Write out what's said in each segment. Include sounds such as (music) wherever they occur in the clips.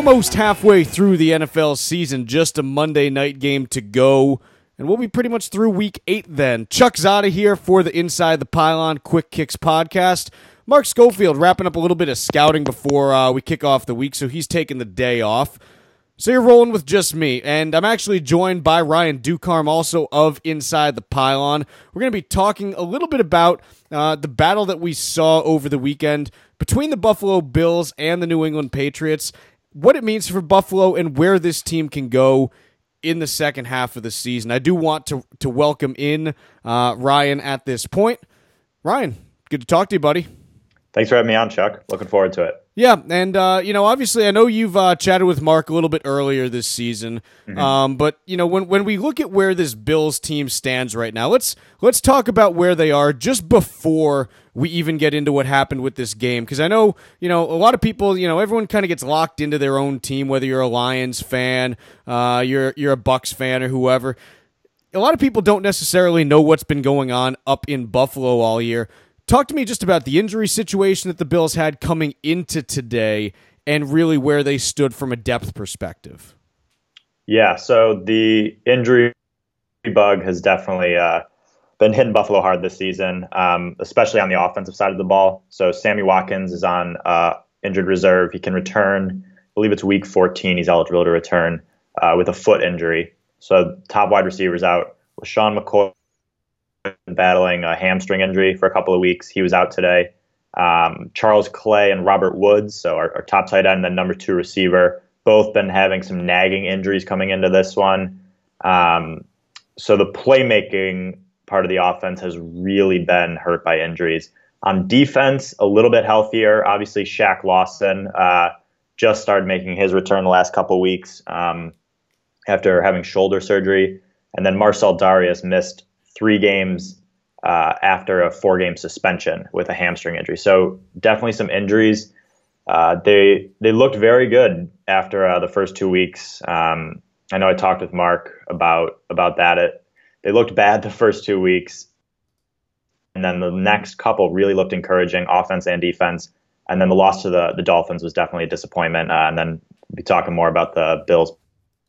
almost halfway through the NFL season, just a Monday night game to go. And we'll be pretty much through week eight then. Chuck Zodda here for the Inside the Pylon Quick Kicks podcast. Mark Schofield wrapping up a little bit of scouting before uh, we kick off the week, so he's taking the day off. So you're rolling with just me, and I'm actually joined by Ryan Ducharme, also of Inside the Pylon. We're going to be talking a little bit about uh, the battle that we saw over the weekend between the Buffalo Bills and the New England Patriots, what it means for Buffalo, and where this team can go in the second half of the season. I do want to to welcome in uh, Ryan at this point. Ryan, good to talk to you, buddy. Thanks for having me on, Chuck. Looking forward to it. Yeah, and uh, you know, obviously, I know you've uh, chatted with Mark a little bit earlier this season, mm-hmm. um, but you know, when when we look at where this Bills team stands right now, let's let's talk about where they are just before we even get into what happened with this game, because I know you know a lot of people, you know, everyone kind of gets locked into their own team, whether you're a Lions fan, uh, you're you're a Bucks fan, or whoever. A lot of people don't necessarily know what's been going on up in Buffalo all year. Talk to me just about the injury situation that the Bills had coming into today and really where they stood from a depth perspective. Yeah, so the injury bug has definitely uh, been hitting Buffalo hard this season, um, especially on the offensive side of the ball. So Sammy Watkins is on uh, injured reserve. He can return. I believe it's week 14. He's eligible to return uh, with a foot injury. So top wide receivers out. LeSean McCoy battling a hamstring injury for a couple of weeks. He was out today. Um, Charles Clay and Robert Woods, so our, our, top tight end and the number two receiver, both been having some nagging injuries coming into this one. Um, so the playmaking part of the offense has really been hurt by injuries. On defense, a little bit healthier. Obviously, Shaq Lawson uh, just started making his return the last couple weeks um, after having shoulder surgery. And then Marcell Dareus missed three games uh, after a four game suspension with a hamstring injury. So definitely some injuries. Uh, they they looked very good after uh, the first two weeks. Um, I know I talked with Mark about about that. It they looked bad the first two weeks, and then the next couple really looked encouraging, offense and defense. And then the loss to the the Dolphins was definitely a disappointment. Uh, and then we'll be talking more about the Bills'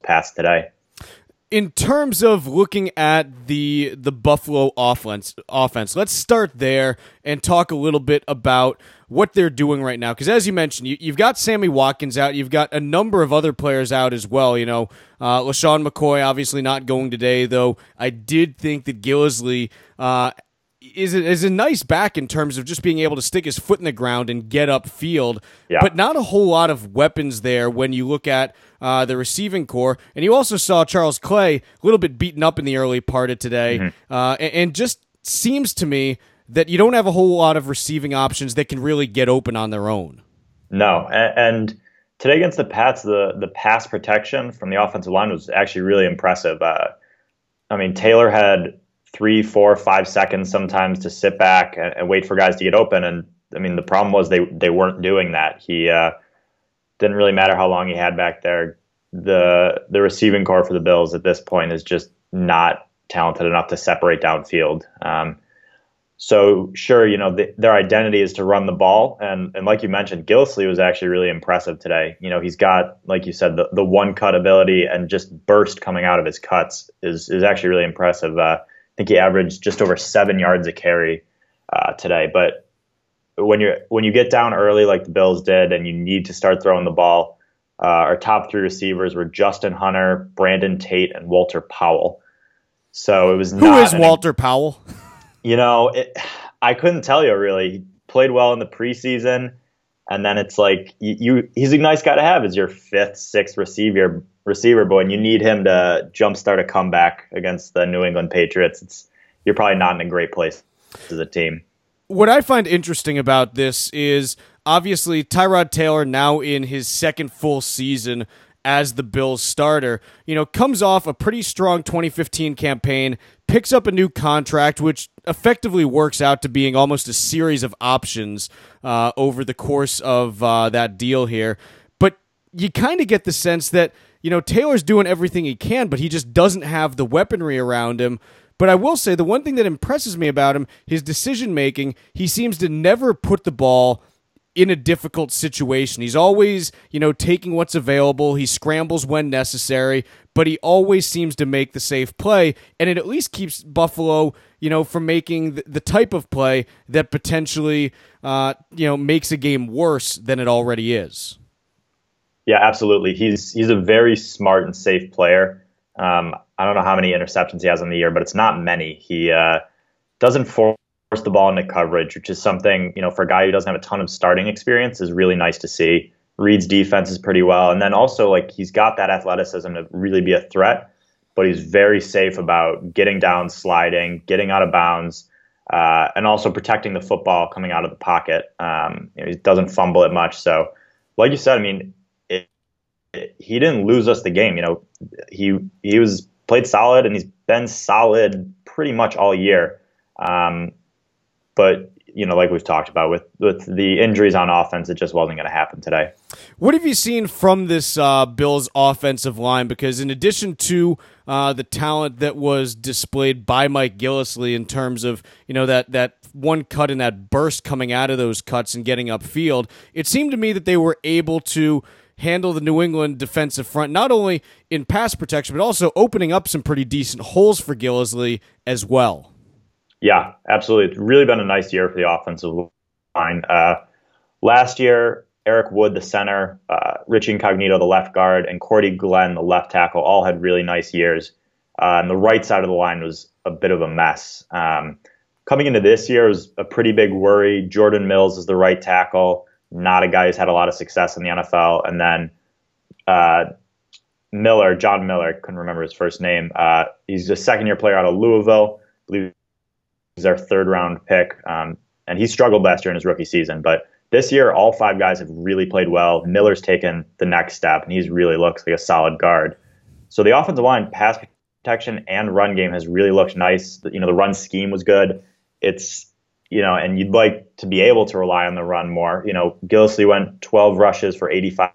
pass today in terms of looking at the the Buffalo offense, offense, let's start there and talk a little bit about what they're doing right now. Because as you mentioned, you, have got Sammy Watkins out, you've got a number of other players out as well. You know, uh, LeSean McCoy obviously not going today, though. I did think that Gillislee. Uh, is a, is a nice back in terms of just being able to stick his foot in the ground and get up field, yeah. but not a whole lot of weapons there when you look at uh, the receiving corps. And you also saw Charles Clay a little bit beaten up in the early part of today, mm-hmm. uh, and, and just seems to me that you don't have a whole lot of receiving options that can really get open on their own. No, and, and today against the Pats, the the pass protection from the offensive line was actually really impressive. Uh, I mean, Taylor had three, four, five seconds sometimes to sit back and, and, wait for guys to get open. And I mean, the problem was they they weren't doing that. He uh, didn't really matter how long he had back there. The the receiving corps for the Bills at this point is just not talented enough to separate downfield. Um, so sure, you know the, their identity is to run the ball, and and like you mentioned, Gillislee was actually really impressive today. You know he's got like you said the, the one cut ability and just burst coming out of his cuts is is actually really impressive. Uh, think he averaged just over seven yards a carry uh, today. But when you when you get down early like the Bills did, and you need to start throwing the ball, uh, our top three receivers were Justin Hunter, Brandon Tate, and Walter Powell. So it was who is Walter Powell? (laughs) You know, it, I couldn't tell you really. He played well in the preseason, and then it's like you, you he's a nice guy to have as your fifth, sixth receiver receiver, boy, and you need him to jumpstart a comeback against the New England Patriots, it's you're probably not in a great place as a team. What I find interesting about this is obviously Tyrod Taylor now in his second full season as the Bills starter, you know, comes off a pretty strong 2015 campaign, picks up a new contract, which effectively works out to being almost a series of options uh, over the course of uh, that deal here. You kind of get the sense that you know, Taylor's doing everything he can, but he just doesn't have the weaponry around him. But I will say the one thing that impresses me about him, his decision making, he seems to never put the ball in a difficult situation. He's always, you know, taking what's available. He scrambles when necessary, but he always seems to make the safe play, and it at least keeps Buffalo, you know, from making the, the type of play that potentially, uh, you know, makes a game worse than it already is. Yeah, absolutely. He's he's a very smart and safe player. Um, I don't know how many interceptions he has in the year, but it's not many. He uh, doesn't force the ball into coverage, which is something you know for a guy who doesn't have a ton of starting experience is really nice to see. Reads defenses pretty well, and then also like he's got that athleticism to really be a threat, but he's very safe about getting down, sliding, getting out of bounds, uh, and also protecting the football coming out of the pocket. Um, you know, he doesn't fumble it much, so like you said, I mean, he didn't lose us the game. You know, he he was played solid and he's been solid pretty much all year. Um, but you know, like we've talked about with with the injuries on offense, it just wasn't going to happen today. What have you seen from this uh, Bills offensive line? Because in addition to uh, the talent that was displayed by Mike Gillislee in terms of you know that that one cut and that burst coming out of those cuts and getting upfield, it seemed to me that they were able to handle the New England defensive front, not only in pass protection, but also opening up some pretty decent holes for Gillislee as well. Yeah, absolutely. It's really been a nice year for the offensive line. Uh, last year, Eric Wood, the center, uh, Richie Incognito, the left guard, and Cordy Glenn, the left tackle, all had really nice years. Uh, and the right side of the line was a bit of a mess. Um, coming into this year was a pretty big worry. Jordan Mills is the right tackle not a guy who's had a lot of success in the NFL. And then uh, Miller, John Miller, couldn't remember his first name. Uh, he's a second year player out of Louisville. I believe he's our third round pick. Um, and he struggled last year in his rookie season. But this year, all five guys have really played well. Miller's taken the next step, and he's really looks like a solid guard. So the offensive line, pass protection, and run game has really looked nice. You know, the run scheme was good. It's you know, and you'd like to be able to rely on the run more. You know, Gillislee went 12 rushes for 85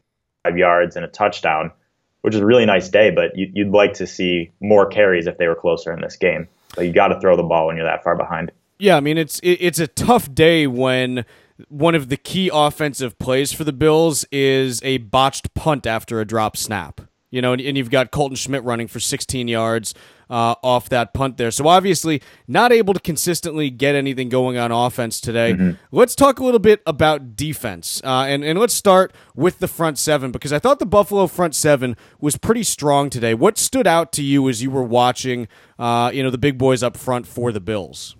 yards and a touchdown, which is a really nice day, but you, would like to see more carries if they were closer in this game. But you got to throw the ball when you're that far behind. Yeah, I mean it's it's a tough day when one of the key offensive plays for the Bills is a botched punt after a drop snap. You know, and, and you've got Colton Schmidt running for 16 yards uh, off that punt there. So obviously, not able to consistently get anything going on offense today. Mm-hmm. Let's talk a little bit about defense, uh, and and let's start with the front seven because I thought the Buffalo front seven was pretty strong today. What stood out to you as you were watching, uh, you know, the big boys up front for the Bills?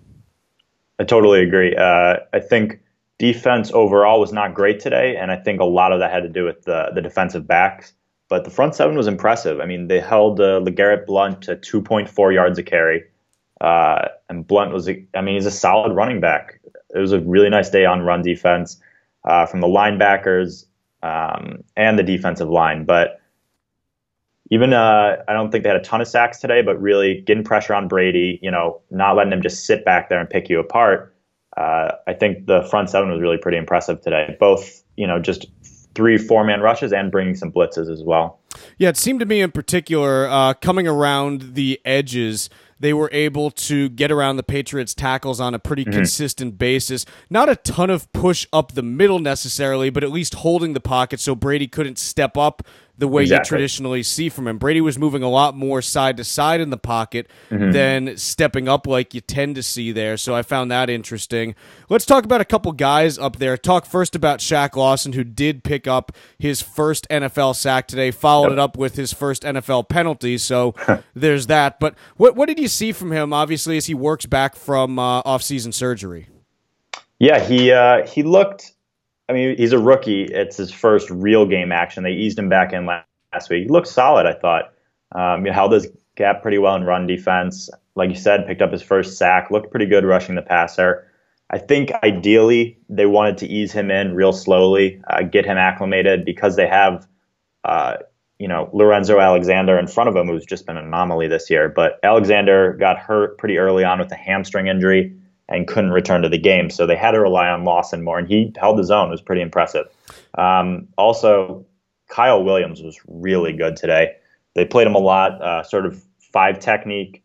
I totally agree. Uh, I think defense overall was not great today, and I think a lot of that had to do with the the defensive backs. But the front seven was impressive. I mean, they held uh, LeGarrette Blunt to 2.4 yards a carry. Uh, and Blunt was, a, I mean, he's a solid running back. It was a really nice day on run defense uh, from the linebackers um, and the defensive line. But even, uh, I don't think they had a ton of sacks today, but really getting pressure on Brady, you know, not letting him just sit back there and pick you apart. Uh, I think the front seven was really pretty impressive today. Both, you know, just three four man rushes and bringing some blitzes as well. Yeah, it seemed to me in particular uh, coming around the edges. They were able to get around the Patriots' tackles on a pretty mm-hmm. consistent basis. Not a ton of push up the middle necessarily, but at least holding the pocket so Brady couldn't step up the way exactly. you traditionally see from him. Brady was moving a lot more side to side in the pocket mm-hmm. than stepping up like you tend to see there. So I found that interesting. Let's talk about a couple guys up there. Talk first about Shaq Lawson, who did pick up his first NFL sack today, followed yep. it up with his first NFL penalty. So (laughs) there's that. But what what did you see from him? Obviously, as he works back from uh, offseason surgery. Yeah, he uh, he looked I mean, he's a rookie. It's his first real game action. They eased him back in last week. He looked solid, I thought. Um, he held his gap pretty well in run defense. Like you said, picked up his first sack. Looked pretty good rushing the passer. I think ideally they wanted to ease him in real slowly, uh, get him acclimated because they have, uh, you know, Lorenzo Alexander in front of him, who's just been an anomaly this year. But Alexander got hurt pretty early on with a hamstring injury and couldn't return to the game. So they had to rely on Lawson more, and he held his own. It was pretty impressive. Um, also, Kyle Williams was really good today. They played him a lot, uh, sort of five technique,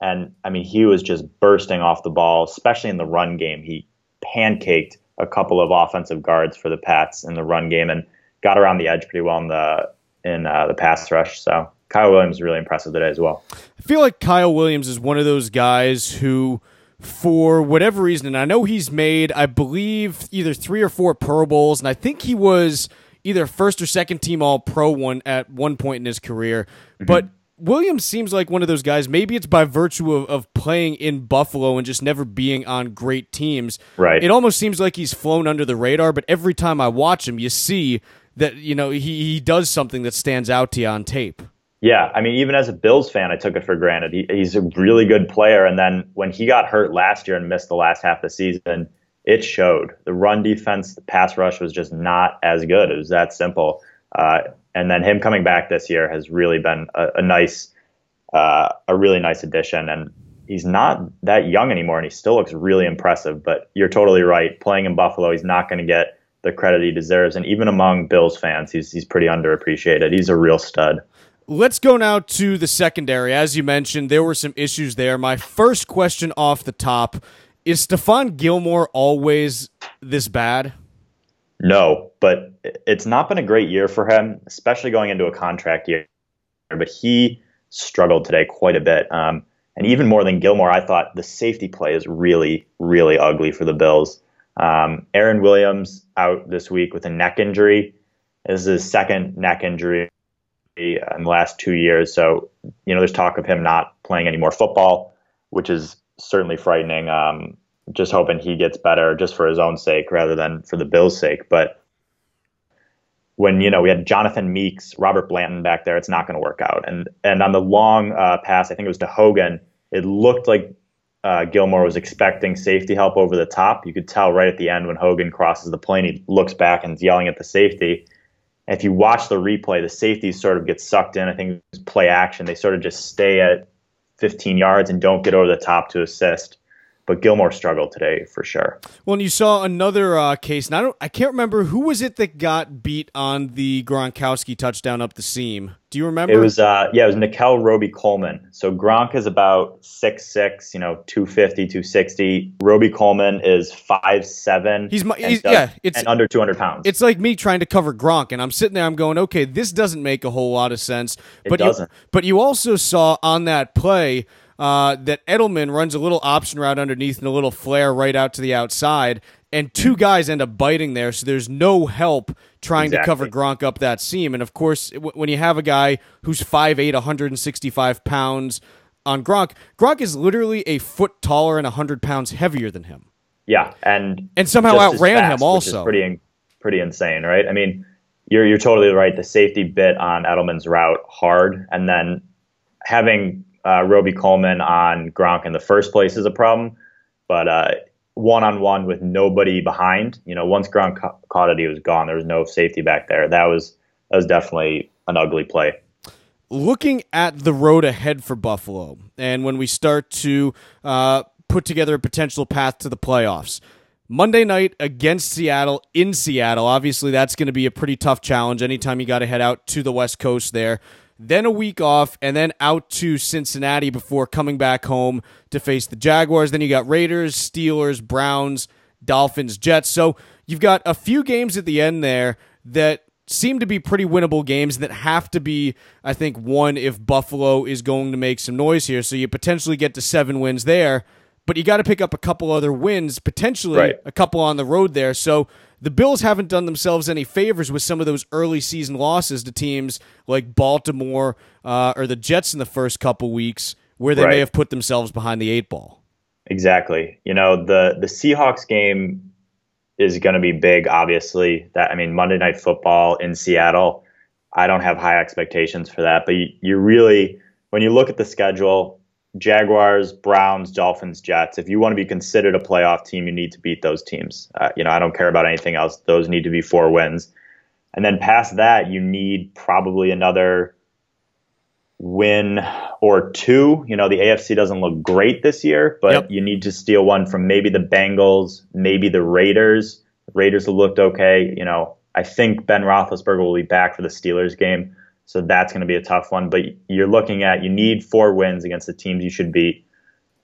and I mean he was just bursting off the ball, especially in the run game. He pancaked a couple of offensive guards for the Pats in the run game and got around the edge pretty well in the in uh, the pass rush. So Kyle Williams is really impressive today as well. I feel like Kyle Williams is one of those guys who, for whatever reason, and I know he's made, I believe, either three or four Pro Bowls, and I think he was either first or second team All Pro one at one point in his career, mm-hmm. but. Williams seems like one of those guys. Maybe it's by virtue of, of playing in Buffalo and just never being on great teams. Right. It almost seems like he's flown under the radar, but every time I watch him, you see that you know he, he does something that stands out to you on tape. Yeah, I mean, even as a Bills fan, I took it for granted. He, he's a really good player, and then when he got hurt last year and missed the last half of the season, it showed. The run defense, the pass rush was just not as good. It was that simple. Uh, and then him coming back this year has really been a, a nice, uh, a really nice addition. And he's not that young anymore, and he still looks really impressive. But you're totally right. Playing in Buffalo, he's not going to get the credit he deserves. And even among Bills fans, he's he's pretty underappreciated. He's a real stud. Let's go now to the secondary. As you mentioned, there were some issues there. My first question off the top is Stephon Gilmore always this bad? No, but it's not been a great year for him, especially going into a contract year. But he struggled today quite a bit. Um, and even more than Gilmore, I thought the safety play is really, really ugly for the Bills. Um, Aaron Williams out this week with a neck injury. This is his second neck injury in the last two years. So, you know, there's talk of him not playing any more football, which is certainly frightening. Um, just hoping he gets better just for his own sake rather than for the Bills' sake. But when you know we had Jonathan Meeks, Robert Blanton back there, it's not going to work out. And and on the long uh, pass, I think it was to Hogan. It looked like uh, Gilmore was expecting safety help over the top. You could tell right at the end when Hogan crosses the plane, he looks back and is yelling at the safety. And if you watch the replay, the safeties sort of get sucked in. I think play action. They sort of just stay at 15 yards and don't get over the top to assist but Gilmore struggled today for sure. Well, and you saw another uh, case, and I don't, I can't remember who was it that got beat on the Gronkowski touchdown up the seam. Do you remember? It was, uh, yeah, it was Nickell Robey Coleman. So Gronk is about six six, you know, 250, 260. Robey-Coleman is five seven. He's, my, he's does, yeah, it's and under 200 pounds. It's like me trying to cover Gronk, and I'm sitting there, I'm going, okay, this doesn't make a whole lot of sense. But it doesn't. You, but you also saw on that play uh, that Edelman runs a little option route underneath and a little flare right out to the outside, and two guys end up biting there, so there's no help trying exactly. to cover Gronk up that seam. And of course, when you have a guy who's 5'8", 165 pounds on Gronk, Gronk is literally a foot taller and 100 pounds heavier than him. Yeah, and and somehow outran fast, him also. pretty pretty insane, right? I mean, you're you're totally right. The safety bit on Edelman's route hard, and then having uh, Robey-Coleman on Gronk in the first place is a problem, but one on one with nobody behind, you know, once Gronk ca- caught it, he was gone. There was no safety back there. That was that was definitely an ugly play. Looking at the road ahead for Buffalo, and when we start to uh, put together a potential path to the playoffs. Monday night against Seattle in Seattle. Obviously, that's going to be a pretty tough challenge anytime you got to head out to the West Coast there then a week off, and then out to Cincinnati before coming back home to face the Jaguars. Then you got Raiders, Steelers, Browns, Dolphins, Jets. So you've got a few games at the end there that seem to be pretty winnable games that have to be, I think, won if Buffalo is going to make some noise here. So you potentially get to seven wins there, but you got to pick up a couple other wins, potentially right. a couple on the road there. So the Bills haven't done themselves any favors with some of those early season losses to teams like Baltimore uh, or the Jets in the first couple weeks, where they right. may have put themselves behind the eight ball. Exactly. You know the the Seahawks game is going to be big. Obviously, that I mean Monday Night Football in Seattle. I don't have high expectations for that, but you, you really when you look at the schedule, Jaguars, Browns, Dolphins, Jets. If you want to be considered a playoff team, you need to beat those teams. Uh, you know, I don't care about anything else. Those need to be four wins. And then past that, you need probably another win or two. You know, the AFC doesn't look great this year, but yep. you need to steal one from maybe the Bengals, maybe the Raiders. Raiders have looked okay. You know, I think Ben Roethlisberger will be back for the Steelers game. So that's going to be a tough one. But you're looking at you need four wins against the teams you should beat.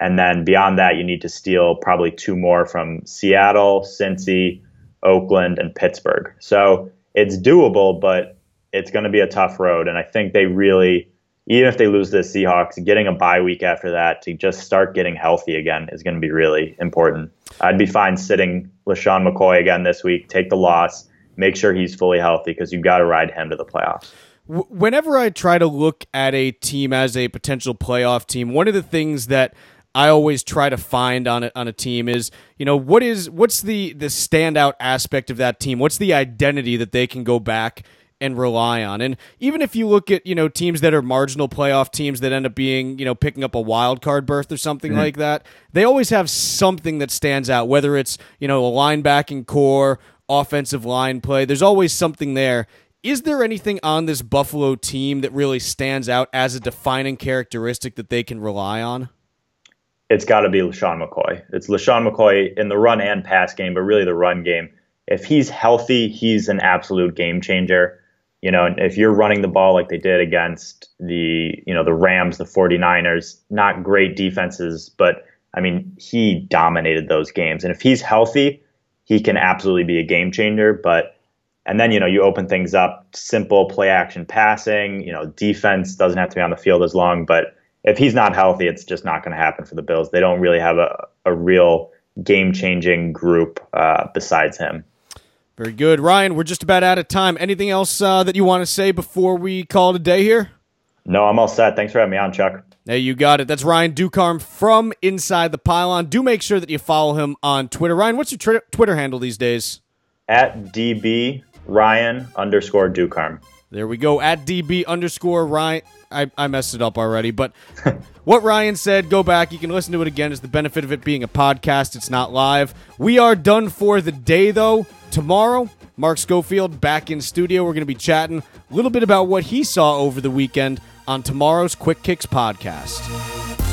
And then beyond that, you need to steal probably two more from Seattle, Cincy, Oakland, and Pittsburgh. So it's doable, but it's going to be a tough road. And I think they really, even if they lose the Seahawks, getting a bye week after that to just start getting healthy again is going to be really important. I'd be fine sitting LeSean McCoy again this week, take the loss, make sure he's fully healthy because you've got to ride him to the playoffs. Whenever I try to look at a team as a potential playoff team, one of the things that I always try to find on a, on a team is you know what is what's the the standout aspect of that team? What's the identity that they can go back and rely on? And even if you look at you know teams that are marginal playoff teams that end up being you know picking up a wild card berth or something mm-hmm. like that, they always have something that stands out. Whether it's you know a linebacking corps, offensive line play, there's always something there. Is there anything on this Buffalo team that really stands out as a defining characteristic that they can rely on? it's got to be LeSean McCoy. It's LeSean McCoy in the run and pass game, but really the run game. If he's healthy, he's an absolute game changer. You know, if you're running the ball like they did against the, you know, the Rams, the 49ers, not great defenses, but I mean, he dominated those games. And if he's healthy, he can absolutely be a game changer. But, and then, you know, you open things up, simple play action passing, you know, defense doesn't have to be on the field as long, but if he's not healthy, it's just not going to happen for the Bills. They don't really have a, a real game changing group uh, besides him. Very good. Ryan, we're just about out of time. Anything else uh, that you want to say before we call it a day here? No, I'm all set. Thanks for having me on, Chuck. Hey, you got it. That's Ryan Ducharme from Inside the Pylon. Do make sure that you follow him on Twitter. Ryan, what's your Twitter handle these days? At DB Ryan underscore Ducharme. There we go. At DB underscore Ryan. I, I messed it up already, but (laughs) what Ryan said, go back. You can listen to it again. Is the benefit of it being a podcast. It's not live. We are done for the day, though. Tomorrow, Mark Schofield back in studio. We're going to be chatting a little bit about what he saw over the weekend on tomorrow's Quick Kicks podcast.